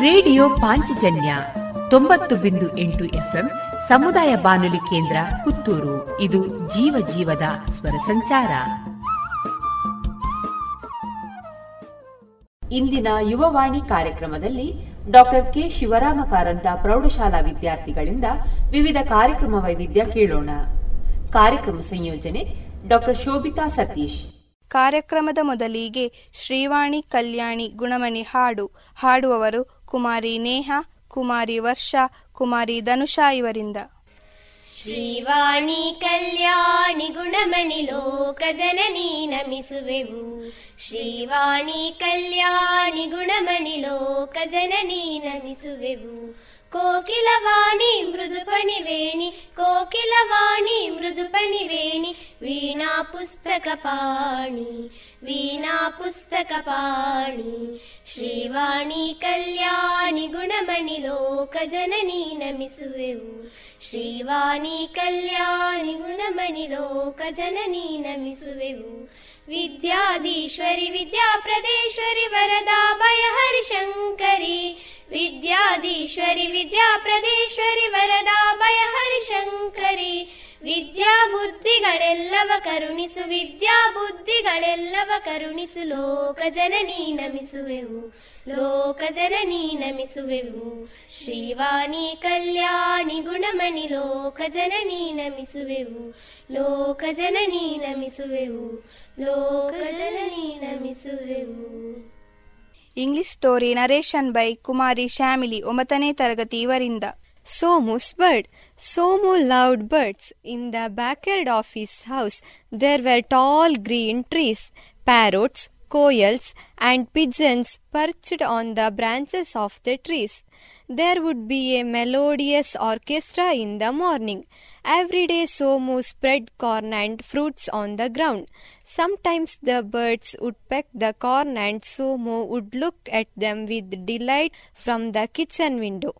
Radio Panchajanya ತೊಂಬತ್ತು ಬಿಂದು ಎಂಟು ಎಫ್ಎಂ ಸಮುದಾಯ ಬಾನುಲಿ ಕೇಂದ್ರ ಪುತ್ತೂರು. ಇದು ಜೀವ ಜೀವದ ಸ್ವರ ಸಂಚಾರ. ಇಂದಿನ ಯುವವಾಣಿ ಕಾರ್ಯಕ್ರಮದಲ್ಲಿ ಡಾಕ್ಟರ್ ಕೆ ಶಿವರಾಮ ಕಾರಂತ ಪ್ರೌಢಶಾಲಾ ವಿದ್ಯಾರ್ಥಿಗಳಿಂದ ವಿವಿಧ ಕಾರ್ಯಕ್ರಮ ವೈವಿಧ್ಯ ಕೇಳೋಣ. ಕಾರ್ಯಕ್ರಮ ಸಂಯೋಜನೆ ಡಾಕ್ಟರ್ ಶೋಭಿತಾ ಸತೀಶ್. ಕಾರ್ಯಕ್ರಮದ ಮೊದಲಿಗೆ ಶ್ರೀವಾಣಿ ಕಲ್ಯಾಣಿ ಗುಣಮಣಿ ಹಾಡು. ಹಾಡುವವರು ಕುಮಾರಿ ನೇಹ, ಕುಮಾರಿ ವರ್ಷ, ಕುಮಾರಿ ಧನುಷಾ ಇವರಿಂದ. ಶ್ರೀವಾಣಿ ಕಲ್ಯಾಣಿ ಗುಣಮಣಿ ಲೋಕ ಜನನಿ ನಮಿಸುವೆವು. ಶ್ರೀವಾಣಿ ಕಲ್ಯಾಣಿ ಗುಣಮಣಿ ಲೋಕ ಜನನಿ ನಮಿಸುವೆವು. कोकिलवाणी मृदुपणिवेणि कोकिलवाणी मृदुपणिवेणि वीणा पुस्तकपाणि वीणा पुस्तकपाणि श्रीवाणी कल्याणि गुणमणि लोकजननी नमिसुवेवु श्रीवाणी कल्याणि गुणमणि लोकजननी नमिसुवेवु विद्याधीश्वरि विद्याप्रदेश्वरि वरदा भय विद्याधीश्वरि विद्याप्रदेश्वरि वरदा भय ವಿದ್ಯಾ ಬುದ್ಧಿಗಳೆಲ್ಲವ ಕರುಣಿಸು ವಿದ್ಯಾ ಬುದ್ಧಿಗಳೆಲ್ಲವ ಕರುಣಿಸು ಲೋಕ ಜನನಿ ನಮಿಸುವೆವು ಲೋಕ ಜನನಿ ನಮಿಸುವೆವು. ಶ್ರೀವಾಣಿ ಕಲ್ಯಾಣಿ ಗುಣಮಣಿ ಲೋಕ ಜನನಿ ನಮಿಸುವೆವು ಲೋಕ ಜನನಿ ನಮಿಸುವೆವು ಲೋಕ ಜನನಿ ನಮಿಸುವೆವು. English story narration by Kumari Shyamili ಒಂಬತ್ತನೇ ತರಗತಿ, ಇವರಿಂದ. Somu's bird. Somu loved birds. In the backyard of his house, there were tall green trees, parrots, koels, and pigeons perched on the branches of the trees. There would be a melodious orchestra in the morning. Every day Somu spread corn and fruits on the ground. Sometimes the birds would peck the corn and Somu would look at them with delight from the kitchen window.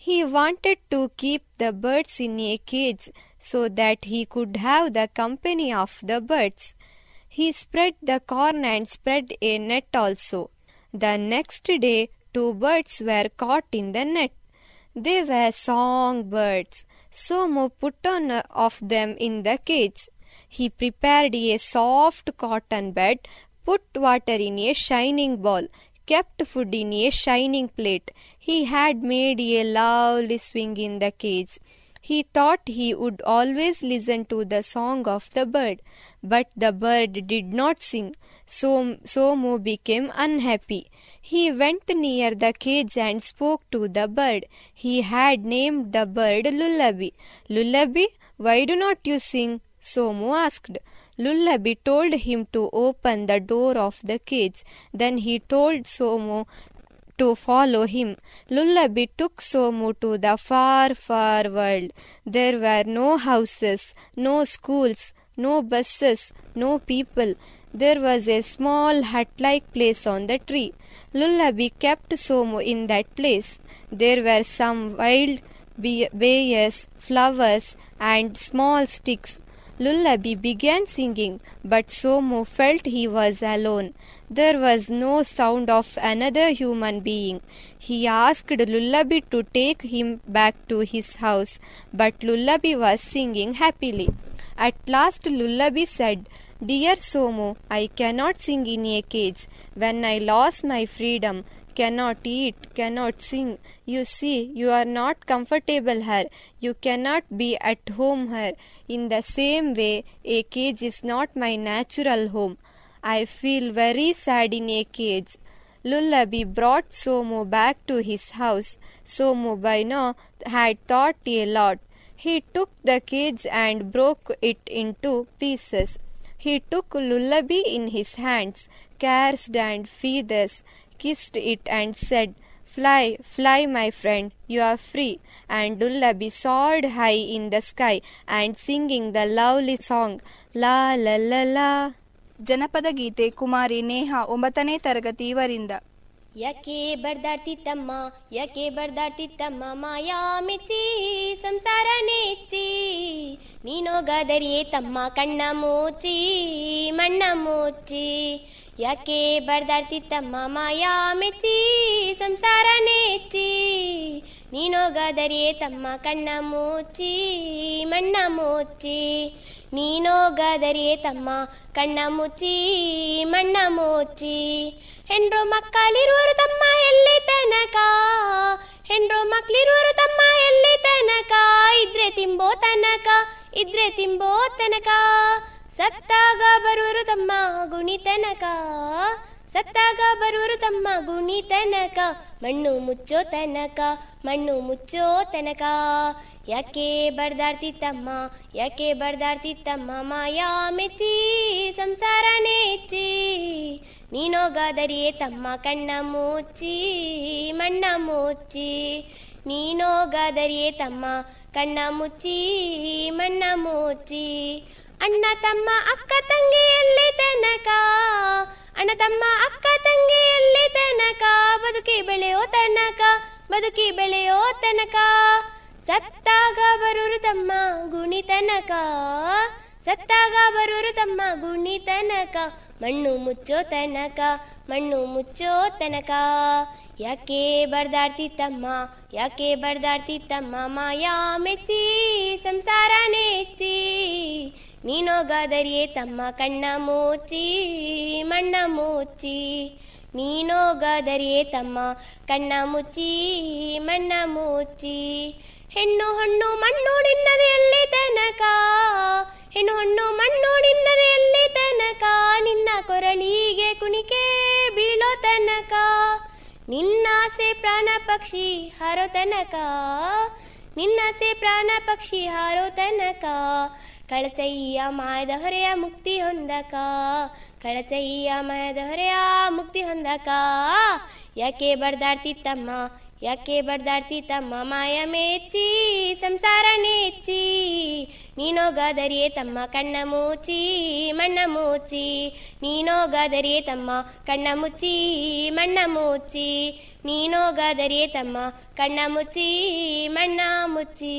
He wanted to keep the birds in a cage so that he could have the company of the birds. He spread the corn and spread a net also. The next day, two birds were caught in the net. They were song birds. Somo put on uh, of them in the cage. He prepared a soft cotton bed, put water in a shining bowl, kept food in a shining plate. He had made a lovely swing in the cage. He thought he would always listen to the song of the bird, but the bird did not sing. So so Mo became unhappy. He went near the cage and spoke to the bird. He had named the bird Lullaby. Lullaby, why do not you sing? Somu asked. Lullaby told him to open the door of the cage. Then he told Somu to follow him. Lullaby took Somu to the far, far world. There were no houses, no schools, no buses, no people. There was a small hut like place on the tree. Lullaby kept Somu in that place. There were some wild bayers, flowers, and small sticks. Lullaby began singing, but Somu felt he was alone. There was no sound of another human being. He asked Lullaby to take him back to his house, but Lullaby was singing happily. At last, Lullaby said, Dear Somu, I cannot sing in a cage. When I lost my freedom, cannot eat, cannot sing. You see, you are not comfortable here. You cannot be at home here. In the same way, a cage is not my natural home. I feel very sad in a cage. Lullaby brought Somu back to his house. Somu by now had thought a lot. He took the cage and broke it into pieces. He took Lullaby in his hands, caressed and feathers, kissed it and said, Fly, fly, my friend, you are free. And Lullaby soared high in the sky and singing the lovely song, La la la la. ಜನಪದ ಗೀತೆ ಕುಮಾರಿ ನೇಹ ಒಂಬತ್ತನೇ ತರಗತಿ ಇವರಿಂದ ಯಾಕೆ ಬರ್ದಾಡ್ತಿತ್ತಮ್ಮ ಯಾಕೆ ಬರ್ದಾಡ್ತಿತ್ತಮ್ಮ ಮಾಯಾ ಮೆಚ್ಚಿ ಸಂಸಾರ ನೆಚ್ಚಿ ನೀನೋಗದರಿಯೇ ತಮ್ಮ ಕಣ್ಣ ಮೋಚಿ ಮಣ್ಣ ಮೋಚಿ ಯಾಕೆ ಬರ್ದಾಡ್ತಿತ್ತಮ್ಮ ಮಾಯಾ ಮೆಚ್ಚಿ, ಸಂಸಾರ ನೆಚ್ಚಿ? ನೀನೋಗದರಿಯೇ ತಮ್ಮ ಕಣ್ಣ ಮುಚ್ಚಿ, ಮಣ್ಣ ಮುಚ್ಚಿ? ನೀನೋಗದರಿಯೇ ತಮ್ಮ ಕಣ್ಣ ಮುಚ್ಚಿ, ಮಣ್ಣ ಮುಚ್ಚಿ? ಹೆಂಡ್ರು ಮಕ್ಕಳಿರುವರು ತಮ್ಮ ಎಲ್ಲಿ ತನಕ? ಹೆಂಡ್ರು ಮಕ್ಕಳಿರುವರು ತಮ್ಮ ಎಲ್ಲಿ ತನಕ? ಇದ್ರೆ ತಿಂಬೋ ತನಕ, ಇದ್ರೆ ತಿಂಬೋ ತನಕ? ಸತ್ತಾಗ ಬರುವರು ತಮ್ಮ ಗುಣಿತನಕ. ಸತ್ತಾಗ ಬರುವರು ತಮ್ಮ ಗುಣಿತನಕ. ಮಣ್ಣು ಮುಚ್ಚೋ ತನಕ, ಮಣ್ಣು ಮುಚ್ಚೋ ತನಕ. ಯಾಕೆ ಬಡ್ದಾಡ್ತಿತ್ತಮ್ಮ ಯಾಕೆ ಬಡ್ದಾಡ್ತಿತ್ತಮ್ಮ ಮಾಯಾ ಮೆಚ್ಚಿ, ಸಂಸಾರ ನೆಚ್ಚಿ. ನೀನೋಗಾದರಿಯೇ ತಮ್ಮ ಕಣ್ಣ ಮುಚ್ಚಿ, ಮಣ್ಣ ಮುಚ್ಚಿ. ನೀನೋಗಾದರಿಯೇ ತಮ್ಮ ಕಣ್ಣ ಮುಚ್ಚಿ, ಮಣ್ಣ ಮುಚ್ಚಿ. ಅಣ್ಣ ತಮ್ಮ ಅಕ್ಕ ತಂಗಿಯಲ್ಲಿ ತನಕ, ಅಣ್ಣ ತಮ್ಮ ಅಕ್ಕ ತಂಗಿಯಲ್ಲಿ ತನಕ, ಬದುಕಿ ಬೆಳೆಯೋ ತನಕ, ಬದುಕಿ ಬೆಳೆಯೋ ತನಕ, ಸತ್ತಾಗ ಬರುರು ತಮ್ಮ ಗುಣಿ ತನಕ. ಸತ್ತಾಗ ಬರೋರು ತಮ್ಮ ಗುಣಿ ತನಕ. ಮಣ್ಣು ಮುಚ್ಚೋ ತನಕ, ಮಣ್ಣು ಮುಚ್ಚೋ ತನಕ. ಯಾಕೆ ಬಡ್ದಾಡ್ತಿತ್ತಮ್ಮ ಯಾಕೆ ತಮ್ಮ ಮಾಯಾ ಮೆಚ್ಚಿ, ಸಂಸಾರ ನೆಚ್ಚಿ. ನೀನೋಗಾದರಿಯೇ ತಮ್ಮ ಕಣ್ಣ ಮುಚ್ಚಿ, ಮಣ್ಣ ಮುಚ್ಚಿ. ನೀನೋಗಾದರಿಯೇ ತಮ್ಮ ಕಣ್ಣ ಮುಚ್ಚಿ, ಮಣ್ಣ ಮುಚ್ಚಿ. ಹೆಣ್ಣು ಹಣ್ಣು ಮಣ್ಣು ನಿನ್ನದು ಎಲ್ಲಿ ತನಕ. ಹೆಣ್ಣು ಹಣ್ಣು ಮಣ್ಣು ನಿನ್ನದು ಎಲ್ಲಿ ತನಕ. ನಿನ್ನ ಕೊರಳಿಗೆ ಕುಣಿಕೆ ಬೀಳೋ ತನಕ. ನಿನ್ನಾಸೆ ಪ್ರಾಣ ಪಕ್ಷಿ ಹಾರೋ ತನಕ. ನಿನ್ನಾಸೆ ಪ್ರಾಣ ಪಕ್ಷಿ ಹಾರೋ ತನಕ. ಕಳಚಯ್ಯ ಮಾಯದ ಹೊರೆಯ ಮುಕ್ತಿ ಹೊಂದಕ. ಕಳಚಯ್ಯ ಮಾಯದ ಹೊರೆಯ ಮುಕ್ತಿ ಹೊಂದಕ. ಯಾಕೆ ಬಡ್ದಾಡ್ತಿತ್ತಮ್ಮ ಯಾಕೆ ಬಡ್ದಾಡ್ತಿತ್ತಮ್ಮ ಮಾಯ ಮೇಚಿ ಸಂಸಾರ ನೆಚ್ಚಿ, ನೀನೋಗಾದರಿಯೇ ತಮ್ಮ ಕಣ್ಣ ಮುಚ್ಚಿ, ಮಣ್ಣ ಮುಚ್ಚಿ, ನೀನೋಗಾದರಿಯೇ ತಮ್ಮ ಕಣ್ಣ ಮುಚ್ಚಿ, ಮಣ್ಣ ಮುಚ್ಚಿ, ನೀನೋಗಾದರಿಯೇ ತಮ್ಮ ಕಣ್ಣ ಮುಚ್ಚಿ, ಮಣ್ಣ ಮುಚ್ಚಿ.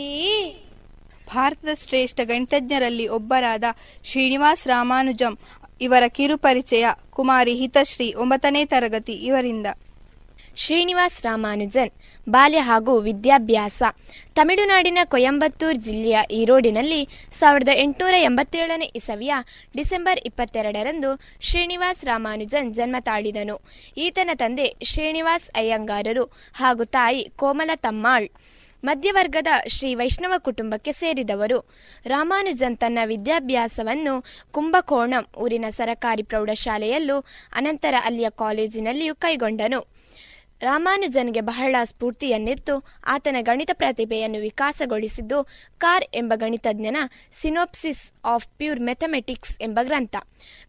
ಭಾರತದ ಶ್ರೇಷ್ಠ ಗಣಿತಜ್ಞರಲ್ಲಿ ಒಬ್ಬರಾದ ಶ್ರೀನಿವಾಸ್ ರಾಮಾನುಜಂ ಇವರ ಕಿರುಪರಿಚಯ ಕುಮಾರಿ ಹಿತಶ್ರೀ ಒಂಬತ್ತನೇ ತರಗತಿ ಇವರಿಂದ. ಶ್ರೀನಿವಾಸ್ ರಾಮಾನುಜನ್, ಬಾಲ್ಯ ಹಾಗೂ ವಿದ್ಯಾಭ್ಯಾಸ. ತಮಿಳುನಾಡಿನ ಕೊಯಂಬತ್ತೂರ್ ಜಿಲ್ಲೆಯ ಈರೋಡಿನಲ್ಲಿ ಸಾವಿರದ ಎಂಟುನೂರ ಎಂಬತ್ತೇಳನೇ ಇಸವಿಯ ಡಿಸೆಂಬರ್ ಇಪ್ಪತ್ತೆರಡರಂದು ಶ್ರೀನಿವಾಸ್ ರಾಮಾನುಜನ್ ಜನ್ಮ ತಾಳಿದನು. ಈತನ ತಂದೆ ಶ್ರೀನಿವಾಸ್ ಅಯ್ಯಂಗಾರರು ಹಾಗೂ ತಾಯಿ ಕೋಮಲ ತಮ್ಮಾಳ್. ಮಧ್ಯವರ್ಗದ ಶ್ರೀ ವೈಷ್ಣವ ಕುಟುಂಬಕ್ಕೆ ಸೇರಿದವರು. ರಾಮಾನುಜನ್ ತನ್ನ ವಿದ್ಯಾಭ್ಯಾಸವನ್ನು ಕುಂಭಕೋಣಂ ಊರಿನ ಸರಕಾರಿ ಪ್ರೌಢಶಾಲೆಯಲ್ಲೂ, ಅನಂತರ ಅಲ್ಲಿಯ ಕಾಲೇಜಿನಲ್ಲಿಯೂ ಕೈಗೊಂಡನು. ರಾಮಾನುಜನ್ಗೆ ಬಹಳ ಸ್ಫೂರ್ತಿಯನ್ನಿತ್ತು. ಆತನ ಗಣಿತ ಪ್ರತಿಭೆಯನ್ನು ವಿಕಾಸಗೊಳಿಸಿದ್ದು ಕಾರ್ ಎಂಬ ಗಣಿತಜ್ಞನ ಸಿನೋಪ್ಸಿಸ್ ಆಫ್ ಪ್ಯೂರ್ ಮೆಥಮೆಟಿಕ್ಸ್ ಎಂಬ ಗ್ರಂಥ.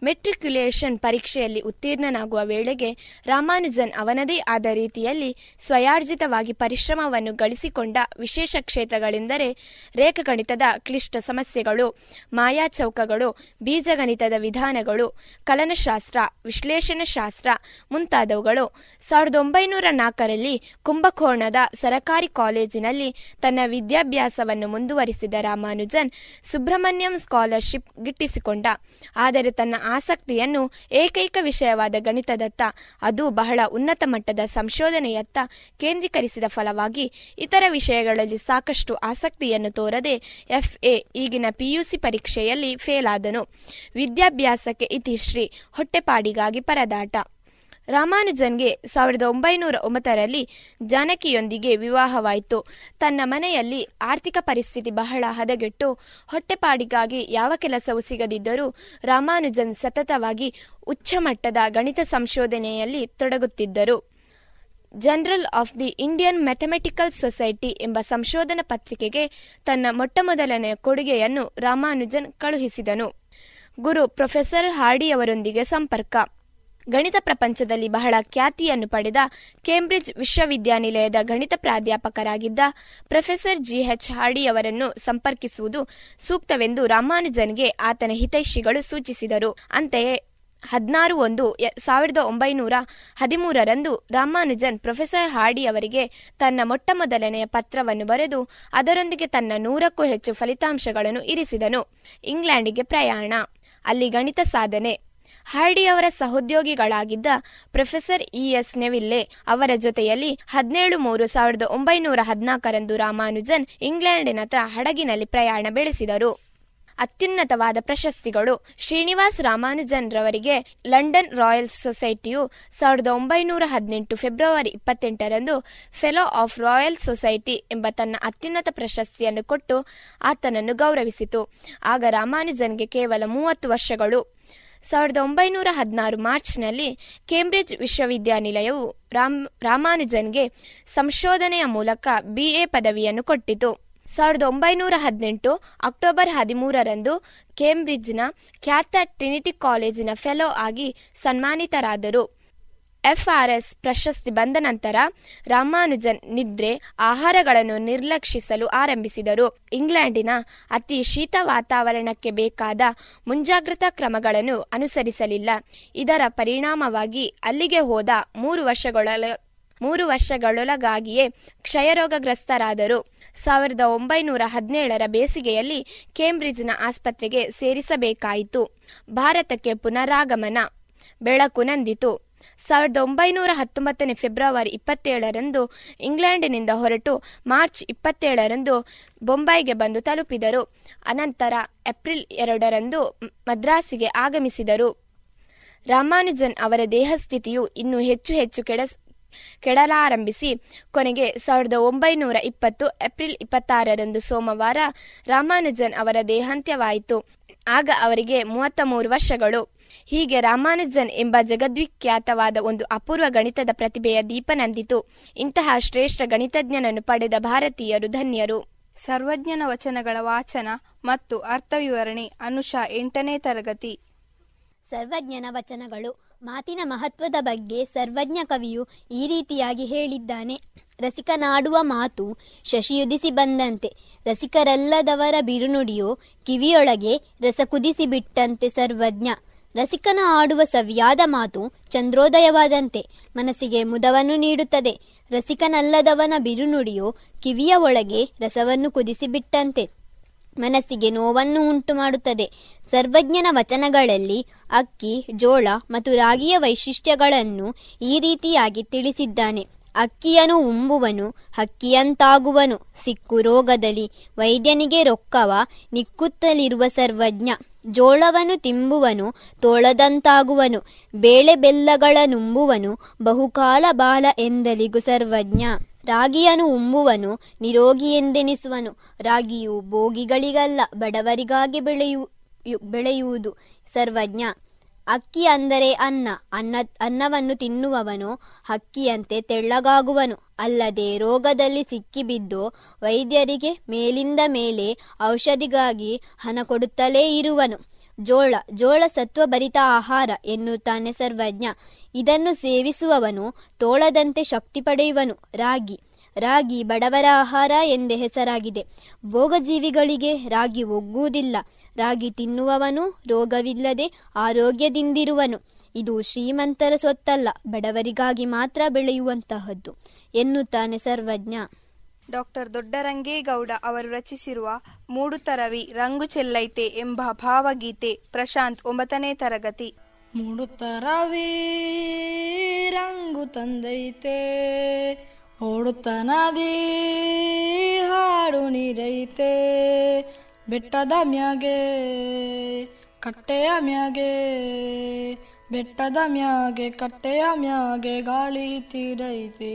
ಮೆಟ್ರಿಕ್ಯುಲೇಷನ್ ಪರೀಕ್ಷೆಯಲ್ಲಿ ಉತ್ತೀರ್ಣನಾಗುವ ವೇಳೆಗೆ ರಾಮಾನುಜನ್ ಅವನದೇ ಆದ ರೀತಿಯಲ್ಲಿ ಸ್ವಯಾರ್ಜಿತವಾಗಿ ಪರಿಶ್ರಮವನ್ನು ಗಳಿಸಿಕೊಂಡ ವಿಶೇಷ ಕ್ಷೇತ್ರಗಳೆಂದರೆ ರೇಖಗಣಿತದ ಕ್ಲಿಷ್ಟ ಸಮಸ್ಯೆಗಳು, ಮಾಯಾಚೌಕಗಳು, ಬೀಜಗಣಿತದ ವಿಧಾನಗಳು, ಕಲನಶಾಸ್ತ್ರ, ವಿಶ್ಲೇಷಣಶಾಸ್ತ್ರ ಮುಂತಾದವುಗಳು. ಸಾವಿರದ ಒಂಬೈನೂರ ನಾಲ್ಕರಲ್ಲಿ ಕುಂಭಕೋಣದ ಸರಕಾರಿ ಕಾಲೇಜಿನಲ್ಲಿ ತನ್ನ ವಿದ್ಯಾಭ್ಯಾಸವನ್ನು ಮುಂದುವರಿಸಿದ ರಾಮಾನುಜನ್ ಸುಬ್ರಹ್ಮಣ್ಯಂ ಸ್ಕಾಲರ್ಶಿಪ್ ಗಿಟ್ಟಿಸಿಕೊಂಡ. ಆದರೆ ತನ್ನ ಆಸಕ್ತಿಯನ್ನು ಏಕೈಕ ವಿಷಯವಾದ ಗಣಿತದತ್ತ, ಅದು ಬಹಳ ಉನ್ನತ ಮಟ್ಟದ ಸಂಶೋಧನೆಯತ್ತ ಕೇಂದ್ರೀಕರಿಸಿದ ಫಲವಾಗಿ ಇತರ ವಿಷಯಗಳಲ್ಲಿ ಸಾಕಷ್ಟು ಆಸಕ್ತಿಯನ್ನು ತೋರದೆ ಎಫ್ಎ ಈಗಿನ ಪಿಯುಸಿ ಪರೀಕ್ಷೆಯಲ್ಲಿ ಫೇಲ್ ಆದನು ವಿದ್ಯಾಭ್ಯಾಸಕ್ಕೆ ಇತಿಶ್ರೀ ಹೊಟ್ಟೆಪಾಡಿಗಾಗಿ ಪರದಾಟ. ರಾಮಾನುಜನ್ಗೆ ಸಾವಿರದ ಒಂಬೈನೂರ ಒಂಬತ್ತರಲ್ಲಿ ಜಾನಕಿಯೊಂದಿಗೆ ವಿವಾಹವಾಯಿತು. ತನ್ನ ಮನೆಯಲ್ಲಿ ಆರ್ಥಿಕ ಪರಿಸ್ಥಿತಿ ಬಹಳ ಹದಗೆಟ್ಟು ಹೊಟ್ಟೆಪಾಡಿಗಾಗಿ ಯಾವ ಕೆಲಸವೂ ಸಿಗದಿದ್ದರೂ ರಾಮಾನುಜನ್ ಸತತವಾಗಿ ಉಚ್ಚಮಟ್ಟದ ಗಣಿತ ಸಂಶೋಧನೆಯಲ್ಲಿ ತೊಡಗುತ್ತಿದ್ದರು. Journal of the Indian mathematical society ಎಂಬ ಸಂಶೋಧನಾ ಪತ್ರಿಕೆಗೆ ತನ್ನ ಮೊಟ್ಟಮೊದಲನೆಯ ಕೊಡುಗೆಯನ್ನು ರಾಮಾನುಜನ್ ಕಳುಹಿಸಿದನು. ಗುರು ಪ್ರೊಫೆಸರ್ ಹಾರ್ಡಿಯವರೊಂದಿಗೆ ಸಂಪರ್ಕ. ಗಣಿತ ಪ್ರಪಂಚದಲ್ಲಿ ಬಹಳ ಖ್ಯಾತಿಯನ್ನು ಪಡೆದ ಕೇಂಬ್ರಿಡ್ಜ್ ವಿಶ್ವವಿದ್ಯಾನಿಲಯದ ಗಣಿತ ಪ್ರಾಧ್ಯಾಪಕರಾಗಿದ್ದ ಪ್ರೊಫೆಸರ್ ಜಿಎಚ್ ಹಾರ್ಡಿಯವರನ್ನು ಸಂಪರ್ಕಿಸುವುದು ಸೂಕ್ತವೆಂದು ರಾಮಾನುಜನ್ಗೆ ಆತನ ಹಿತೈಷಿಗಳು ಸೂಚಿಸಿದರು. ಅಂತೆಯೇ ಹದಿನಾರು ಒಂದು ಸಾವಿರದ ಒಂಬೈನೂರ ಹದಿಮೂರರಂದು ರಾಮಾನುಜನ್ ಪ್ರೊಫೆಸರ್ ಹಾರ್ಡಿ ಅವರಿಗೆ ತನ್ನ ಮೊಟ್ಟಮೊದಲನೆಯ ಪತ್ರವನ್ನು ಬರೆದು ಅದರೊಂದಿಗೆ ತನ್ನ ನೂರಕ್ಕೂ ಹೆಚ್ಚು ಫಲಿತಾಂಶಗಳನ್ನು ಇರಿಸಿದನು. ಇಂಗ್ಲೆಂಡಿಗೆ ಪ್ರಯಾಣ. ಅಲ್ಲಿ ಗಣಿತ ಸಾಧನೆ ಹಾರ್ಡಿ ಅವರ ಸಹೋದ್ಯೋಗಿಗಳಾಗಿದ್ದ ಪ್ರೊಫೆಸರ್ ಇ ಎಸ್ ನೆವಿಲ್ಲೆ ಅವರ ಜೊತೆಯಲ್ಲಿ ಹದಿನೇಳು ಮೂರು ಸಾವಿರದ ಒಂಬೈನೂರ ಹದಿನಾಲ್ಕರಂದು ರಾಮಾನುಜನ್ ಇಂಗ್ಲೆಂಡಿನ ಹಡಗಿನಲ್ಲಿ ಪ್ರಯಾಣ ಬೆಳೆಸಿದರು. ಅತ್ಯುನ್ನತವಾದ ಪ್ರಶಸ್ತಿಗಳು ಶ್ರೀನಿವಾಸ್ ರಾಮಾನುಜನ್ ರವರಿಗೆ ಲಂಡನ್ ರಾಯಲ್ ಸೊಸೈಟಿಯು ಸಾವಿರದ ಒಂಬೈನೂರ ಹದಿನೆಂಟು ಫೆಬ್ರವರಿ ಇಪ್ಪತ್ತೆಂಟರಂದು ಫೆಲೋ ಆಫ್ ರಾಯಲ್ ಸೊಸೈಟಿ ಎಂಬ ತನ್ನ ಅತ್ಯುನ್ನತ ಪ್ರಶಸ್ತಿಯನ್ನು ಕೊಟ್ಟು ಆತನನ್ನು ಗೌರವಿಸಿತು. ಆಗ ರಾಮಾನುಜನ್ಗೆ ಕೇವಲ ಮೂವತ್ತು ವರ್ಷಗಳು. ಸಾವಿರದ ಒಂಬೈನೂರ ಹದಿನಾರು ಮಾರ್ಚ್ನಲ್ಲಿ ಕೇಂಬ್ರಿಡ್ಜ್ ವಿಶ್ವವಿದ್ಯಾನಿಲಯವು ರಾಮ್, ರಾಮಾನುಜನ್ಗೆ ಸಂಶೋಧನೆಯ ಮೂಲಕ ಬಿಎ ಪದವಿಯನ್ನು ಕೊಟ್ಟಿತು. ಸಾವಿರದ ಒಂಬೈನೂರ ಹದಿನೆಂಟು ಅಕ್ಟೋಬರ್ ಹದಿಮೂರರಂದು ಕೇಂಬ್ರಿಡ್ಜ್ನ ಖ್ಯಾತ ಟ್ರಿನಿಟಿ ಕಾಲೇಜಿನ ಫೆಲೋ ಆಗಿ ಸನ್ಮಾನಿತರಾದರು. ಎಫ್ಆರ್ಎಸ್ ಪ್ರಶಸ್ತಿ ಬಂದ ನಂತರ ರಾಮಾನುಜನ್ ನಿದ್ರೆ ಆಹಾರಗಳನ್ನು ನಿರ್ಲಕ್ಷಿಸಲು ಆರಂಭಿಸಿದರು. ಇಂಗ್ಲೆಂಡಿನ ಅತಿ ಶೀತ ವಾತಾವರಣಕ್ಕೆ ಬೇಕಾದ ಮುಂಜಾಗ್ರತಾ ಕ್ರಮಗಳನ್ನು ಅನುಸರಿಸಲಿಲ್ಲ. ಇದರ ಪರಿಣಾಮವಾಗಿ ಅಲ್ಲಿಗೆ ಹೋದ ಮೂರು ವರ್ಷಗಳ ಮೂರು ವರ್ಷಗಳೊಳಗಾಗಿಯೇ ಕ್ಷಯರೋಗಗ್ರಸ್ತರಾದರು. ಸಾವಿರದ ಒಂಬೈನೂರ ಹದಿನೇಳರ ಬೇಸಿಗೆಯಲ್ಲಿ ಕೇಂಬ್ರಿಡ್ಜ್ನ ಆಸ್ಪತ್ರೆಗೆ ಸೇರಿಸಬೇಕಾಯಿತು. ಭಾರತಕ್ಕೆ ಪುನರಾಗಮನ ಬೆಳಕು ನಂದಿತು. ಸಾವಿರದ ಒಂಬೈನೂರ ಹತ್ತೊಂಬತ್ತನೇ ಫೆಬ್ರವರಿ ಇಪ್ಪತ್ತೇಳರಂದು ಇಂಗ್ಲೆಂಡಿನಿಂದ ಹೊರಟು ಮಾರ್ಚ್ ಇಪ್ಪತ್ತೇಳರಂದು ಬೊಂಬೈಗೆ ಬಂದು ತಲುಪಿದರು. ಅನಂತರ ಏಪ್ರಿಲ್ ಎರಡರಂದು ಮದ್ರಾಸಿಗೆ ಆಗಮಿಸಿದರು. ರಾಮಾನುಜನ್ ಅವರ ದೇಹಸ್ಥಿತಿಯು ಇನ್ನೂ ಹೆಚ್ಚು ಹೆಚ್ಚು ಕೆಡ ಕೆಡಲಾರಂಭಿಸಿ, ಕೊನೆಗೆ ಸಾವಿರದ ಒಂಬೈನೂರ ಇಪ್ಪತ್ತು ಏಪ್ರಿಲ್ ಇಪ್ಪತ್ತಾರರಂದು ಸೋಮವಾರ ರಾಮಾನುಜನ್ ಅವರ ದೇಹಾಂತ್ಯವಾಯಿತು. ಆಗ ಅವರಿಗೆ ಮೂವತ್ತ ಮೂರು ವರ್ಷಗಳು. ಹೀಗೆ ರಾಮಾನುಜನ್ ಎಂಬ ಜಗದ್ವಿಖ್ಯಾತವಾದ ಒಂದು ಅಪೂರ್ವ ಗಣಿತದ ಪ್ರತಿಭೆಯ ದೀಪನಂದಿತು ಇಂತಹ ಶ್ರೇಷ್ಠ ಗಣಿತಜ್ಞನನ್ನು ಪಡೆದ ಭಾರತೀಯರು ಧನ್ಯರು. ಸರ್ವಜ್ಞನ ವಚನಗಳ ವಾಚನ ಮತ್ತು ಅರ್ಥವಿವರಣೆ ಅನುಷಾ ಎಂಟನೇ ತರಗತಿ. ಸರ್ವಜ್ಞನ ವಚನಗಳು ಮಾತಿನ ಮಹತ್ವದ ಬಗ್ಗೆ ಸರ್ವಜ್ಞ ಕವಿಯು ಈ ರೀತಿಯಾಗಿ ಹೇಳಿದ್ದಾನೆ. ರಸಿಕನಾಡುವ ಮಾತು ಶಶಿಯುದಿಸಿ ಬಂದಂತೆ ರಸಿಕರಲ್ಲದವರ ಬಿರುನುಡಿಯು ಕಿವಿಯೊಳಗೆ ರಸ ಕುದಿಸಿ ಬಿಟ್ಟಂತೆ ಸರ್ವಜ್ಞ. ರಸಿಕನ ಆಡುವ ಸವಿಯಾದ ಮಾತು ಚಂದ್ರೋದಯವಾದಂತೆ, ಮನಸ್ಸಿಗೆ ಮುದವನ್ನು ನೀಡುತ್ತದೆ. ರಸಿಕನಲ್ಲದವನ ಬಿರುನುಡಿಯು ಕಿವಿಯ ಒಳಗೆ ರಸವನ್ನು ಕುದಿಸಿಬಿಟ್ಟಂತೆ, ಮನಸ್ಸಿಗೆ ನೋವನ್ನು ಉಂಟು ಮಾಡುತ್ತದೆ ಸರ್ವಜ್ಞನ ವಚನಗಳಲ್ಲಿ ಅಕ್ಕಿ, ಜೋಳ ಮತ್ತು ರಾಗಿಯ ವೈಶಿಷ್ಟ್ಯಗಳನ್ನು ಈ ರೀತಿಯಾಗಿ ತಿಳಿಸಿದ್ದಾನೆ. ಅಕ್ಕಿಯನು ಉಂಬುವನು, ಹಕ್ಕಿಯಂತಾಗುವನು. ಸಿಕ್ಕು ರೋಗದಲ್ಲಿ ವೈದ್ಯನಿಗೆ ರೊಕ್ಕವ, ನಿಕ್ಕುತ್ತಲಿರುವ ಸರ್ವಜ್ಞ. ಜೋಳವನ್ನು ತಿಂಬುವನು, ತೋಳದಂತಾಗುವನು, ಬೇಳೆ ಬೆಲ್ಲಗಳ ನುಂಬುವನು, ಬಹುಕಾಲ ಬಾಲ ಎಂದಲಿಗು ಸರ್ವಜ್ಞ. ರಾಗಿಯನು ಉಂಬುವನು, ನಿರೋಗಿ ಎಂದೆನಿಸುವನು, ರಾಗಿಯು ಭೋಗಿಗಳಿಗಲ್ಲ, ಬಡವರಿಗಾಗಿ ಬೆಳೆಯು ಬೆಳೆಯುವುದು ಸರ್ವಜ್ಞ. ಅಕ್ಕಿ ಅಂದರೆ ಅನ್ನ ಅನ್ನ, ಅನ್ನವನ್ನು ತಿನ್ನುವವನು, ಹಕ್ಕಿಯಂತೆ ತೆಳ್ಳಗಾಗುವನು. ಅಲ್ಲದೆ ರೋಗದಲ್ಲಿ ಸಿಕ್ಕಿಬಿದ್ದು ವೈದ್ಯರಿಗೆ ಮೇಲಿಂದ ಮೇಲೆ ಔಷಧಿಗಾಗಿ ಹಣ ಕೊಡುತ್ತಲೇ ಇರುವನು. ಜೋಳ ಜೋಳ ಸತ್ವಭರಿತ ಆಹಾರ ಎನ್ನುತ್ತಾನೆ ಸರ್ವಜ್ಞ. ಇದನ್ನು ಸೇವಿಸುವವನು ತೋಳದಂತೆ ಶಕ್ತಿ ಪಡೆಯುವನು. ರಾಗಿ ರಾಗಿ ಬಡವರ ಆಹಾರ ಎಂದೇ ಹೆಸರಾಗಿದೆ. ಭೋಗಜೀವಿಗಳಿಗೆ ರಾಗಿ ಒಗ್ಗುವುದಿಲ್ಲ. ರಾಗಿ ತಿನ್ನುವವನು ರೋಗವಿಲ್ಲದೆ ಆರೋಗ್ಯದಿಂದಿರುವನು. ಇದು ಶ್ರೀಮಂತರ ಸೊತ್ತಲ್ಲ ಬಡವರಿಗಾಗಿ ಮಾತ್ರ ಬೆಳೆಯುವಂತಹದ್ದು ಎನ್ನುತ್ತಾನೆ ಸರ್ವಜ್ಞ. ಡಾಕ್ಟರ್ ದೊಡ್ಡರಂಗೇಗೌಡ ಅವರು ರಚಿಸಿರುವ ಮೂಡು ತರವಿ ರಂಗು ಚೆಲ್ಲೈತೆ ಎಂಬ ಭಾವಗೀತೆ ಪ್ರಶಾಂತ್ ಒಂಬತ್ತನೇ ತರಗತಿ. ಮೂಡು ತರವಿ ರಂಗು ತಂದೈತೆ ಓಡುತ್ತ ನದಿ ಹಾಡು ನೀರೈತೆ ಬೆಟ್ಟದ ಮ್ಯಾಗೆ ಕಟ್ಟೆಯ ಮ್ಯಾಗೆ ಬೆಟ್ಟದ ಮ್ಯಾಗೆ, ಕಟ್ಟೆಯ ಮ್ಯಾಗೆ ಗಾಳಿ ತೀರೈತೆ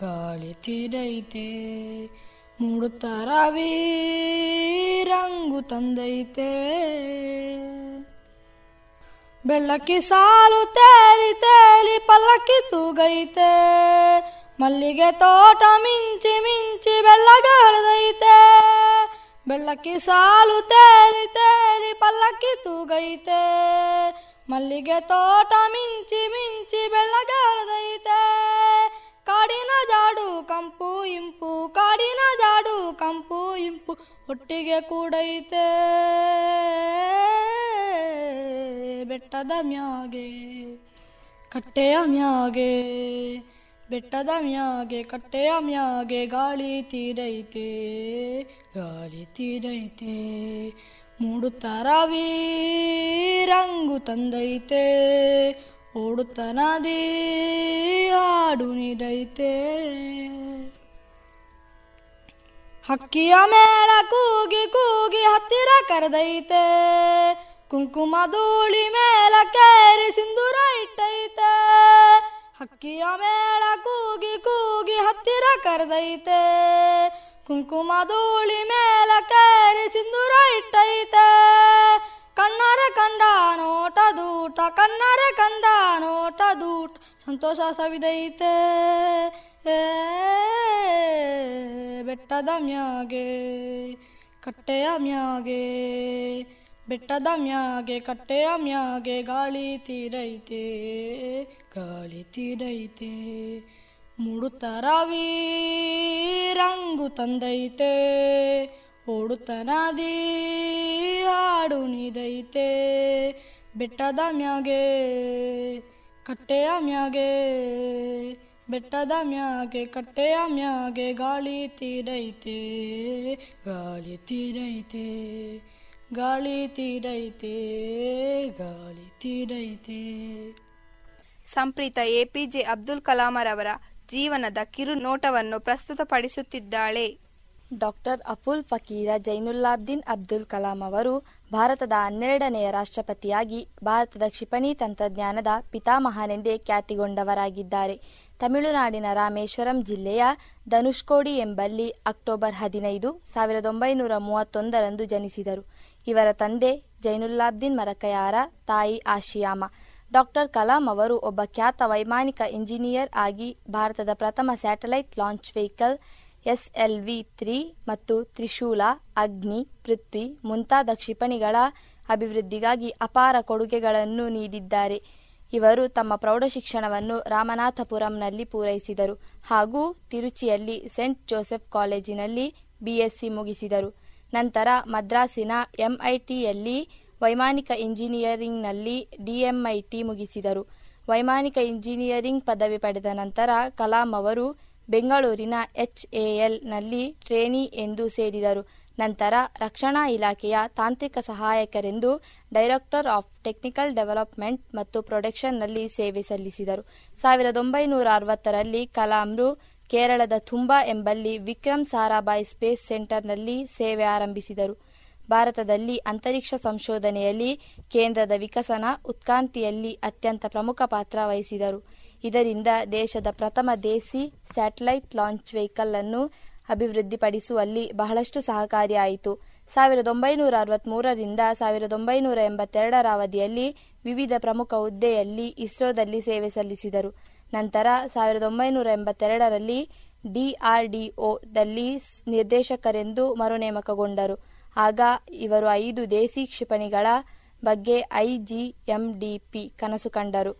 ಗಾಳಿ ತೀರೈತೆ. ಮೂಡುತ್ತರವಿ ರಂಗು ತಂದೈತೆ. ಬೆಳ್ಳಕ್ಕಿ ಸಾಲು ತೇಲಿ ತೇಲಿ ಪಲ್ಲಕ್ಕಿ ತೂಗೈತೆ. ಮಲ್ಲಿಗೆ ತೋಟ ಮಿಂಚಿ ಮಿಂಚಿ ಬೆಳ್ಳಗ ಹರಿದೈತೆ ಬೆಳ್ಳಕ್ಕಿ ಸಾಲು ತೇಲಿ ತೇಲಿ ಪಲ್ಲಕ್ಕಿ ತೂಗೈತೆ. ಮಲ್ಲಿಗೆ ತೋಟ ಮಿಂಚಿ ಮಿಂಚಿ ಬೆಳ್ಳಗಾರದೈತೆ. ಕಾಡಿನ ಜಾಡು ಕಂಪು ಇಂಪು, ಕಾಡಿನ ಜಾಡು ಕಂಪು ಇಂಪು ಒಟ್ಟಿಗೆ ಕೂಡೈತೆ. ಬೆಟ್ಟದ ಮ್ಯಾಗೆ, ಕಟ್ಟೆಯ ಮ್ಯಾಗೆ, ಬೆಟ್ಟದ ಮ್ಯಾಗೆ, ಕಟ್ಟೆಯ ಮ್ಯಾಗೆ ಗಾಳಿ ತೀರೈತೆ ಗಾಳಿ ತೀರೈತೆ. ಮೂಡುತ್ತರವಿ ರಂಗು ತಂದೈತೆ ಓಡುತ್ತ ನದಿ ಹಾಡು ನೀಡೈತೆ. ಹಕ್ಕಿಯ ಮೇಳ ಕೂಗಿ ಕೂಗಿ ಹತ್ತಿರ ಕರೆದೈತೆ, ಕುಂಕುಮ ಧೂಳಿ ಮೇಲ ಕೇರಿ ಸಿಂಧೂರ ಇಟ್ಟೈತೆ. ಹಕ್ಕಿಯ ಮೇಳ ಕೂಗಿ ಕೂಗಿ ಹತ್ತಿರ ಕರೆದೈತೆ ಕುಂಕುಮ ಧೂಳಿ ಮೇಲ ಕೇರಿ ಸಿಂಧೂರ ಇಟ್ಟೈತೆ. ಕಣ್ಣರ ಕಂಡ ನೋಟ ದೂಟ, ಕಣ್ಣರ ಕಂಡ ನೋಟ ದೂಟ, ಸಂತೋಷ ಸವಿದೈತೆ. ಬೆಟ್ಟದ ಮ್ಯಾಗೆ, ಕಟ್ಟೆಯ ಮ್ಯಾಗೆ, ಬೆಟ್ಟದ ಮ್ಯಾಗೆ, ಕಟ್ಟೆಯ ಮ್ಯಾಗೆ ಗಾಳಿ ತೀರೈತೆ ಗಾಳಿ ತೀರೈತೆ. ಮೂಡುತ್ತರವಿ ರಂಗು ತಂದೈತೆ ಓಡುತ್ತನದಿ ಹಾಡು ನೀಡೈತೆ ಬೆಟ್ಟದ ಮ್ಯಾಗೆ, ಕಟ್ಟೆಯ ಮ್ಯಾಗೆ, ಬೆಟ್ಟದ ಮ್ಯಾಗೆ, ಕಟ್ಟೆಯ ಮ್ಯಾಗೆ ಗಾಳಿ ತೀರೈತೆ ಗಾಳಿ ತೀರೈತೆ ಗಾಳಿ ತೀರೈತೆ ಗಾಳಿ ತೀರೈತೆ. Samprita A P J Abdul ಕಲಾಮರವರ ಜೀವನದ ಕಿರು ನೋಟವನ್ನು ಪ್ರಸ್ತುತಪಡಿಸುತ್ತಿದ್ದಾಳೆ. ಡಾಕ್ಟರ್ ಅಫುಲ್ ಫಕೀರ ಜೈನುಲ್ಲಾಬ್ದೀನ್ ಅಬ್ದುಲ್ ಕಲಾಂ ಅವರು ಭಾರತದ ಹನ್ನೆರಡನೆಯ ರಾಷ್ಟ್ರಪತಿಯಾಗಿ ಭಾರತದ ಕ್ಷಿಪಣಿ ತಂತ್ರಜ್ಞಾನದ ಪಿತಾಮಹನೆಂದೇ ಖ್ಯಾತಿಗೊಂಡವರಾಗಿದ್ದಾರೆ. ತಮಿಳುನಾಡಿನ ರಾಮೇಶ್ವರಂ ಜಿಲ್ಲೆಯ ಧನುಷ್ಕೋಡಿ ಎಂಬಲ್ಲಿ ಅಕ್ಟೋಬರ್ ಹದಿನೈದು ಸಾವಿರದ ಒಂಬೈನೂರ ಮೂವತ್ತೊಂದರಂದು ಜನಿಸಿದರು. ಇವರ ತಂದೆ ಜೈನುಲ್ಲಾಬ್ದೀನ್ ಮರಕಯಾರ ತಾಯಿ ಆಶಿಯಾಮ. ಡಾಕ್ಟರ್ ಕಲಾಂ ಅವರು ಒಬ್ಬ ಖ್ಯಾತ ವೈಮಾನಿಕ ಇಂಜಿನಿಯರ್ ಆಗಿ ಭಾರತದ ಪ್ರಥಮ satellite launch vehicle V three ಮತ್ತು ತ್ರಿಶೂಲ, ಅಗ್ನಿ, ಪೃಥ್ವಿ ಮುಂತಾದ ಕ್ಷಿಪಣಿಗಳ ಅಭಿವೃದ್ಧಿಗಾಗಿ ಅಪಾರ ಕೊಡುಗೆಗಳನ್ನು ನೀಡಿದ್ದಾರೆ. ಇವರು ತಮ್ಮ ಪ್ರೌಢಶಿಕ್ಷಣವನ್ನು ರಾಮನಾಥಪುರಂನಲ್ಲಿ ಪೂರೈಸಿದರು ಹಾಗೂ ತಿರುಚಿಯಲ್ಲಿ ಸೆಂಟ್ ಜೋಸೆಫ್ ಕಾಲೇಜಿನಲ್ಲಿ ಬಿಎಸ್ಸಿ ಮುಗಿಸಿದರು. ನಂತರ ಮದ್ರಾಸಿನ ಎಂಐಟಿಯಲ್ಲಿ ವೈಮಾನಿಕ ಇಂಜಿನಿಯರಿಂಗ್ನಲ್ಲಿ ಡಿಎಂಐಟಿ ಮುಗಿಸಿದರು. ವೈಮಾನಿಕ ಇಂಜಿನಿಯರಿಂಗ್ ಪದವಿ ಪಡೆದ ನಂತರ ಕಲಾಂ ಅವರು ಬೆಂಗಳೂರಿನ ಎಚ್ಎಎಲ್ನಲ್ಲಿ ಟ್ರೇನಿ ಎಂದು ಸೇರಿದರು. ನಂತರ ರಕ್ಷಣಾ ಇಲಾಖೆಯ ತಾಂತ್ರಿಕ ಸಹಾಯಕರೆಂದು ಡೈರೆಕ್ಟರ್ ಆಫ್ ಟೆಕ್ನಿಕಲ್ ಡೆವಲಪ್ಮೆಂಟ್ ಮತ್ತು ಪ್ರೊಡಕ್ಷನ್ನಲ್ಲಿ ಸೇವೆ ಸಲ್ಲಿಸಿದರು. ಸಾವಿರದ ಒಂಬೈನೂರ ಅರವತ್ತರಲ್ಲಿ ಕಲಾಂರು ಕೇರಳದ ತುಂಬಾ ಎಂಬಲ್ಲಿ ವಿಕ್ರಮ್ ಸಾರಾಭಾಯ್ ಸ್ಪೇಸ್ ಸೆಂಟರ್ನಲ್ಲಿ ಸೇವೆ ಆರಂಭಿಸಿದರು. ಭಾರತದಲ್ಲಿ ಅಂತರಿಕ್ಷ ಸಂಶೋಧನೆಯಲ್ಲಿ ಕೇಂದ್ರದ ವಿಕಸನ ಉತ್ಕ್ರಾಂತಿಯಲ್ಲಿ ಅತ್ಯಂತ ಪ್ರಮುಖ ಪಾತ್ರ ವಹಿಸಿದರು. ಇದರಿಂದ ದೇಶದ ಪ್ರಥಮ ದೇಸಿ ಸ್ಯಾಟಲೈಟ್ ಲಾಂಚ್ ವೆಹಿಕಲ್ ಅನ್ನು ಅಭಿವೃದ್ಧಿಪಡಿಸುವಲ್ಲಿ ಬಹಳಷ್ಟು ಸಹಕಾರಿಯಾಯಿತು ಸಾವಿರದ ಒಂಬೈನೂರ ಅರವತ್ತ್ಮೂರರಿಂದ ಸಾವಿರದ ಒಂಬೈನೂರ ಎಂಬತ್ತೆರಡರ ಅವಧಿಯಲ್ಲಿ ವಿವಿಧ ಪ್ರಮುಖ ಹುದ್ದೆಯಲ್ಲಿ ಇಸ್ರೋದಲ್ಲಿ ಸೇವೆ ಸಲ್ಲಿಸಿದರು. ನಂತರ ಸಾವಿರದ ಒಂಬೈನೂರ ಎಂಬತ್ತೆರಡರಲ್ಲಿ ಡಿಆರ್ಡಿಒದಲ್ಲಿ ನಿರ್ದೇಶಕರೆಂದು ಮರುನೇಮಕಗೊಂಡರು. ಆಗ ಇವರು ಐದು ದೇಸಿ ಕ್ಷಿಪಣಿಗಳ ಬಗ್ಗೆ ಐಜಿಎಂಡಿಪಿ ಕನಸು ಕಂಡರು.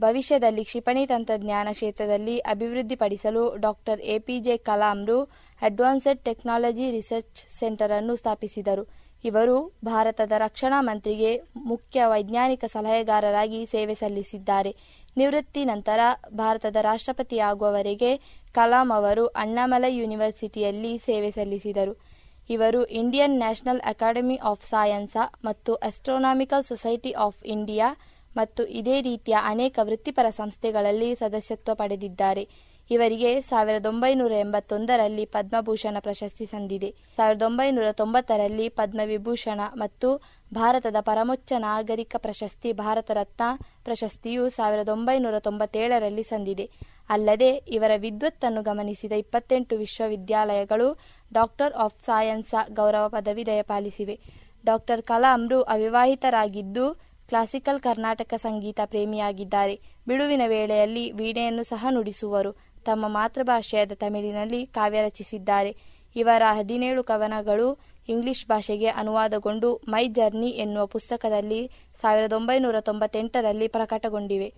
ಭವಿಷ್ಯದಲ್ಲಿ ಕ್ಷಿಪಣಿ ತಂತ್ರಜ್ಞಾನ ಕ್ಷೇತ್ರದಲ್ಲಿ ಅಭಿವೃದ್ಧಿಪಡಿಸಲು ಡಾಕ್ಟರ್ ಎಪಿಜೆ ಕಲಾಂರು ಅಡ್ವಾನ್ಸ್ಡ್ ಟೆಕ್ನಾಲಜಿ ರಿಸರ್ಚ್ ಸೆಂಟರ್ ಅನ್ನು ಸ್ಥಾಪಿಸಿದರು. ಇವರು ಭಾರತದ ರಕ್ಷಣಾ ಮಂತ್ರಿಗೆ ಮುಖ್ಯ ವೈಜ್ಞಾನಿಕ ಸಲಹೆಗಾರರಾಗಿ ಸೇವೆ ಸಲ್ಲಿಸಿದ್ದಾರೆ. ನಿವೃತ್ತಿ ನಂತರ ಭಾರತದ ರಾಷ್ಟ್ರಪತಿಯಾಗುವವರೆಗೆ ಕಲಾಂ ಅವರು ಅಣ್ಣಾಮಲೈ ಯೂನಿವರ್ಸಿಟಿಯಲ್ಲಿ ಸೇವೆ ಸಲ್ಲಿಸಿದರು. ಇವರು Indian National Academy of Science ಮತ್ತು ಆಸ್ಟ್ರೋನಾಮಿಕಲ್ ಸೊಸೈಟಿ ಆಫ್ ಇಂಡಿಯಾ ಮತ್ತು ಇದೇ ರೀತಿಯ ಅನೇಕ ವೃತ್ತಿಪರ ಸಂಸ್ಥೆಗಳಲ್ಲಿ ಸದಸ್ಯತ್ವ ಪಡೆದಿದ್ದಾರೆ. ಇವರಿಗೆ ಸಾವಿರದ ಒಂಬೈನೂರ ಎಂಬತ್ತೊಂದರಲ್ಲಿ ಪದ್ಮಭೂಷಣ ಪ್ರಶಸ್ತಿ ಸಂದಿದೆ. ಸಾವಿರದ ಒಂಬೈನೂರ ತೊಂಬತ್ತರಲ್ಲಿ ಪದ್ಮವಿಭೂಷಣ ಮತ್ತು ಭಾರತದ ಪರಮೋಚ್ಚ ನಾಗರಿಕ ಪ್ರಶಸ್ತಿ ಭಾರತ ರತ್ನ ಪ್ರಶಸ್ತಿಯು ಸಾವಿರದ ಒಂಬೈನೂರ ತೊಂಬತ್ತೇಳರಲ್ಲಿ ಸಂದಿದೆ. ಅಲ್ಲದೆ ಇವರ ವಿದ್ವತ್ತನ್ನು ಗಮನಿಸಿದ ಇಪ್ಪತ್ತೆಂಟು ವಿಶ್ವವಿದ್ಯಾಲಯಗಳು ಡಾಕ್ಟರ್ ಆಫ್ ಸೈನ್ಸ್ ಗೌರವ ಪದವಿ ದಯಪಾಲಿಸಿವೆ. ಡಾಕ್ಟರ್ ಕಲಾಂರು ಅವಿವಾಹಿತರಾಗಿದ್ದು ಕ್ಲಾಸಿಕಲ್ ಕರ್ನಾಟಕ ಸಂಗೀತ ಪ್ರೇಮಿಯಾಗಿದ್ದಾರೆ. ಬಿಡುವಿನ ವೇಳೆಯಲ್ಲಿ ವೀಣೆಯನ್ನು ಸಹ ನುಡಿಸುವರು. ತಮ್ಮ ಮಾತೃಭಾಷೆಯಾದ ತಮಿಳಿನಲ್ಲಿ ಕಾವ್ಯ ರಚಿಸಿದ್ದಾರೆ. ಇವರ ಹದಿನೇಳು ಕವನಗಳು ಇಂಗ್ಲಿಷ್ ಭಾಷೆಗೆ ಅನುವಾದಗೊಂಡು ಮೈ ಜರ್ನಿ ಎನ್ನುವ ಪುಸ್ತಕದಲ್ಲಿ ಸಾವಿರದ ಒಂಬೈನೂರ ತೊಂಬತ್ತೆಂಟರಲ್ಲಿ ಪ್ರಕಟಗೊಂಡಿವೆ.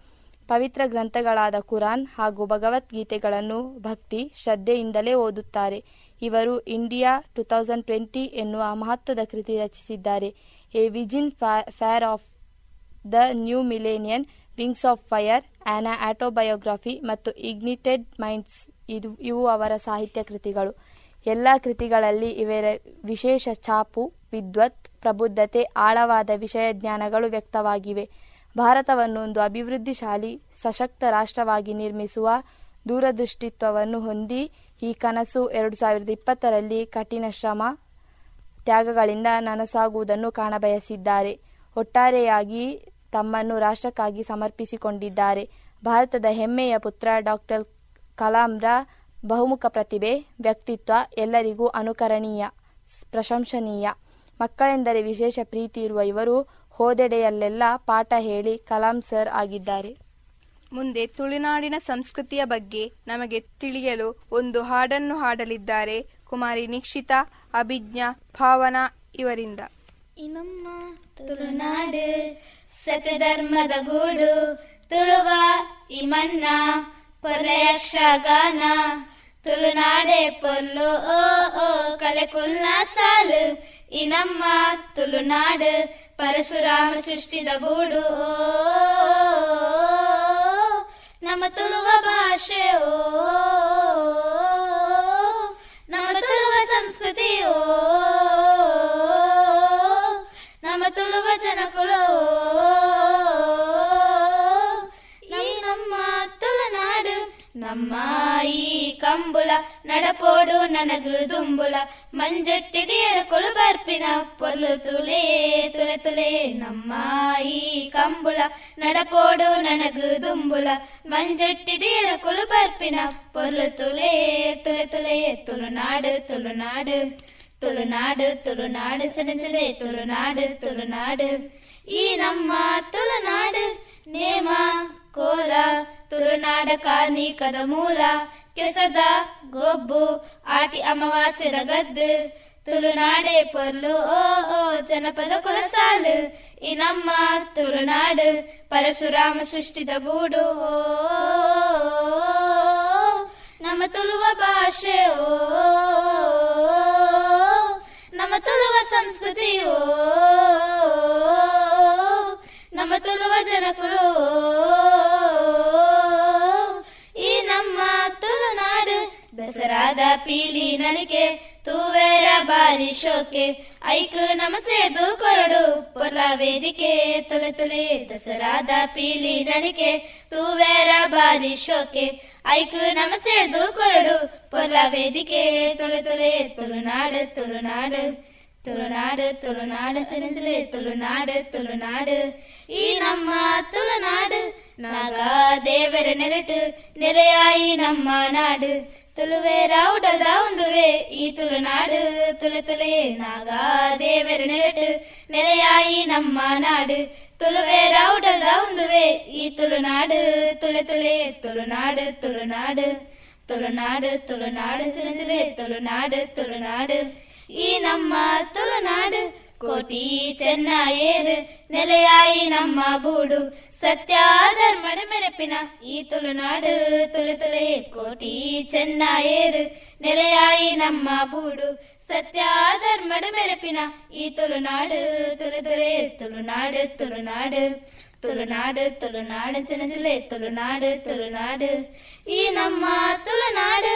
ಪವಿತ್ರ ಗ್ರಂಥಗಳಾದ ಕುರಾನ್ ಹಾಗೂ ಭಗವದ್ಗೀತೆಗಳನ್ನು ಭಕ್ತಿ ಶ್ರದ್ಧೆಯಿಂದಲೇ ಓದುತ್ತಾರೆ. ಇವರು ಇಂಡಿಯಾ ಟು ತೌಸಂಡ್ ಟ್ವೆಂಟಿ ಎನ್ನುವ ಮಹತ್ವದ ಕೃತಿ ರಚಿಸಿದ್ದಾರೆ. A vision for of the new millennium, wings of fire, an autobiography ಮತ್ತು ಇಗ್ನಿಟೆಡ್ ಮೈಂಡ್ಸ್ ಇದು, ಇವು ಅವರ ಸಾಹಿತ್ಯ ಕೃತಿಗಳು. ಎಲ್ಲ ಕೃತಿಗಳಲ್ಲಿ ಇವರ ವಿಶೇಷ ಛಾಪು, ವಿದ್ವತ್, ಪ್ರಬುದ್ಧತೆ, ಆಳವಾದ ವಿಷಯ ಜ್ಞಾನಗಳು ವ್ಯಕ್ತವಾಗಿವೆ. ಭಾರತವನ್ನು ಒಂದು ಅಭಿವೃದ್ಧಿಶಾಲಿ, ಸಶಕ್ತ ರಾಷ್ಟ್ರವಾಗಿ ನಿರ್ಮಿಸುವ ದೂರದೃಷ್ಟಿತ್ವವನ್ನು ಹೊಂದಿ ಈ ಕನಸು ಎರಡು ಸಾವಿರದ ಇಪ್ಪತ್ತರಲ್ಲಿ ಕಠಿಣ ಶ್ರಮ ತ್ಯಾಗಗಳಿಂದ ನನಸಾಗುವುದನ್ನು ಕಾಣಬಯಸಿದ್ದಾರೆ. ಒಟ್ಟಾರೆಯಾಗಿ ತಮ್ಮನ್ನು ರಾಷ್ಟ್ರಕ್ಕಾಗಿ ಸಮರ್ಪಿಸಿಕೊಂಡಿದ್ದಾರೆ. ಭಾರತದ ಹೆಮ್ಮೆಯ ಪುತ್ರ ಡಾಕ್ಟರ್ ಕಲಾಂರ ಬಹುಮುಖ ಪ್ರತಿಭೆ, ವ್ಯಕ್ತಿತ್ವ ಎಲ್ಲರಿಗೂ ಅನುಕರಣೀಯ, ಪ್ರಶಂಸನೀಯ. ಮಕ್ಕಳೆಂದರೆ ವಿಶೇಷ ಪ್ರೀತಿ ಇರುವ ಇವರು ಹೋದೆಡೆಯಲ್ಲೆಲ್ಲ ಪಾಠ ಹೇಳಿ ಕಲಾಂ ಸರ್ ಆಗಿದ್ದಾರೆ. ಮುಂದೆ ತುಳುನಾಡಿನ ಸಂಸ್ಕೃತಿಯ ಬಗ್ಗೆ ನಮಗೆ ತಿಳಿಯಲು ಒಂದು ಹಾಡನ್ನು ಹಾಡಲಿದ್ದಾರೆ ಕುಮಾರಿ ನಿಕ್ಷಿತಾ ಅಭಿಜ್ಞಾ ಭಾವನಾ ಇವರಿಂದ. ಇನ್ನಮ್ಮ ತುಳುನಾಡು ಸತ್ಯಧರ್ಮದ ಗೂಡು ತುಳುವ ಇಮನ್ನ ಪರ್ಯಕ್ಷ ಪೊರ್ಲೆಯಕ್ಷಗಾನ ತುಳುನಾಡೆ ಪೊರ್ಲು ಓ ಓ ಕಲೆ ಸಾಲು. ಈ ನಮ್ಮ ತುಳುನಾಡು, ಪರಶುರಾಮ ಸೃಷ್ಟಿದ ಗೂಡು ನಮ್ಮ ತುಳುವ ಭಾಷೆ, ಓ, ನಮ್ಮ ತುಳುವ ಸಂಸ್ಕೃತಿ, ಓ ನಡಪೋಡು ನನಗು ದುಂಬುಲ ಮಂಜಟ್ಟಿಡಿಯರ ಕೊಳು ಬರ್ಪಿನ ಪೊರ್ಲು ತುಲೆ ತುಲೆ ತುಲೆ ನಮ್ಮ ಈ ಕಂಬುಲ ನಡಪೋಡು ನನಗು ದುಂಬುಲ ಮಂಜಟ್ಟಿಡಿಯರ ಕೊಳು ಬರ್ಪಿನ ಪೊರ್ಲು ತುಲೆ ತುಲೆ ತುಲೆ ತುಳುನಾಡು ತುಳುನಾಡು ತುಳುನಾಡು ತುಳುನಾಡು ಚಲೆ ಚಲೆ ತುಳುನಾಡು ತುಳುನಾಡು ಈ ನಮ್ಮ ತುಳುನಾಡು ನೇಮ ಕೋಲ ತುಳುನಾಡ ಕಾರ್ಣಿಕದ ಮೂಲ ಕೆಸದ ಗೊಬ್ಬು, ಆಟಿ ಅಮಾವಾಸ್ಯದ ಗದ್ದು, ತುಳುನಾಡೆ ಪೊರ್ಲು, ಓ ಓ, ಜನಪದ ಕುಲಸಾಲು. ಈ ನಮ್ಮ ತುಳುನಾಡು ಪರಶುರಾಮ ಸೃಷ್ಟಿದ ಬೂಡು ಓ, ನಮ್ಮ ತುಳುವ ಭಾಷೆ, ಓ, ನಮ್ಮ ತುಳುವ ಸಂಸ್ಕೃತಿ, ಓ, ನಮ್ಮ ತುಳುವ ಜನಕುಳು ಈ ದಸರಾದ ಪೀಲಿ ನಲಿಕೆ ತೂವೇರ ಬಾರಿ ಶೋಕೆ ಐಕ್ ನಮ ಸೇರ್ದು ಕೊರಡು ಪೊರ್ಲ ವೇದಿಕೆ ತುಳೆ ತುಳೆ ದಸರಾದ ಪೀಲಿ ನಲಿಕೆ ತೂವೇರ ಬಾರಿ ಶೋಕೆ ಐಕ್ ನಮ ಸೇರ್ದು ಕೊರಡು ಪೊರ್ಲ ವೇದಿಕೆ ತುಳೆ ತುಳೆ ತುಳುನಾಡು ತುಳುನಾಡು ತುಳುನಾಡು ತುಳುನಾಡು ಚಲಿಸಲೆ ತುಳುನಾಡು ತುಳುನಾಡು ಈ ನಮ್ಮ ತುಳುನಾಡು ನಾಗ ದೇವರ ನೆರಟು ನೆಲೆಯಾಯಿ ನಮ್ಮ ನಾಡು ತುಳುವೇರ ಉಡದ ಒಂದುವೆ, ಈ ತುಳುನಾಡು ತುಳು ತುಳೆ ನಾಗ ದೇವರ ನೆರಟು ನೆಲೆಯಾಯಿ ನಮ್ಮ ನಾಡು. ತುಳುವೇರ ಉಡದ ಒಂದುವೆ, ಈ ತುಳುನಾಡು ತುಳು ತುಳೆ ತುಳುನಾಡು ತುಳುನಾಡು ತುಳುನಾಡು ತುಳುನಾಡು ಚಲಿಸಲೆ ತುಳುನಾಡು ತುಳುನಾಡು ಈ ನಮ್ಮ ತುಳುನಾಡು ಕೋಟಿ ಚೆನ್ನಯೇರು ನೆಲೆಯಾಯಿ ನಮ್ಮ ಬೂಡು ಸತ್ಯ ಧರ್ಮದ ಮೆರಪಿನ ಈ ತುಳುನಾಡು ತುಳು ತುಳೆ ಕೋಟಿ ಚೆನ್ನಯೇರು ನೆಲೆಯಾಯಿ ನಮ್ಮ ಬೂಡು ಸತ್ಯ ಧರ್ಮದ ಮೆರಪಿನ ಈ ತುಳುನಾಡು ತುಳು ತುಳೆ ತುಳುನಾಡು ತುಳುನಾಡು ತುಳುನಾಡು ತುಳುನಾಡು ಜನಜಲೆ ತುಳುನಾಡು ತುಳುನಾಡು ಈ ನಮ್ಮ ತುಳುನಾಡು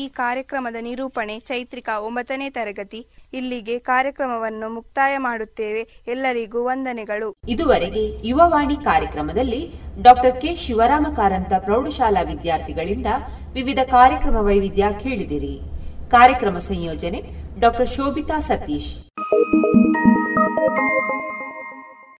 ಈ ಕಾರ್ಯಕ್ರಮದ ನಿರೂಪಣೆ ಚೈತ್ರಿಕಾ ಒಂಬತ್ತನೇ ತರಗತಿ. ಇಲ್ಲಿಗೆ ಕಾರ್ಯಕ್ರಮವನ್ನು ಮುಕ್ತಾಯ ಮಾಡುತ್ತೇವೆ. ಎಲ್ಲರಿಗೂ ವಂದನೆಗಳು. ಇದುವರೆಗೆ ಯುವವಾಣಿ ಕಾರ್ಯಕ್ರಮದಲ್ಲಿ ಡಾಕ್ಟರ್ ಕೆ ಶಿವರಾಮ ಕಾರಂತ ಪ್ರೌಢಶಾಲಾ ವಿದ್ಯಾರ್ಥಿಗಳಿಂದ ವಿವಿಧ ಕಾರ್ಯಕ್ರಮ ವೈವಿಧ್ಯ ಕೇಳಿದಿರಿ. ಕಾರ್ಯಕ್ರಮ ಸಂಯೋಜನೆ ಡಾಕ್ಟರ್ ಶೋಭಿತಾ ಸತೀಶ್.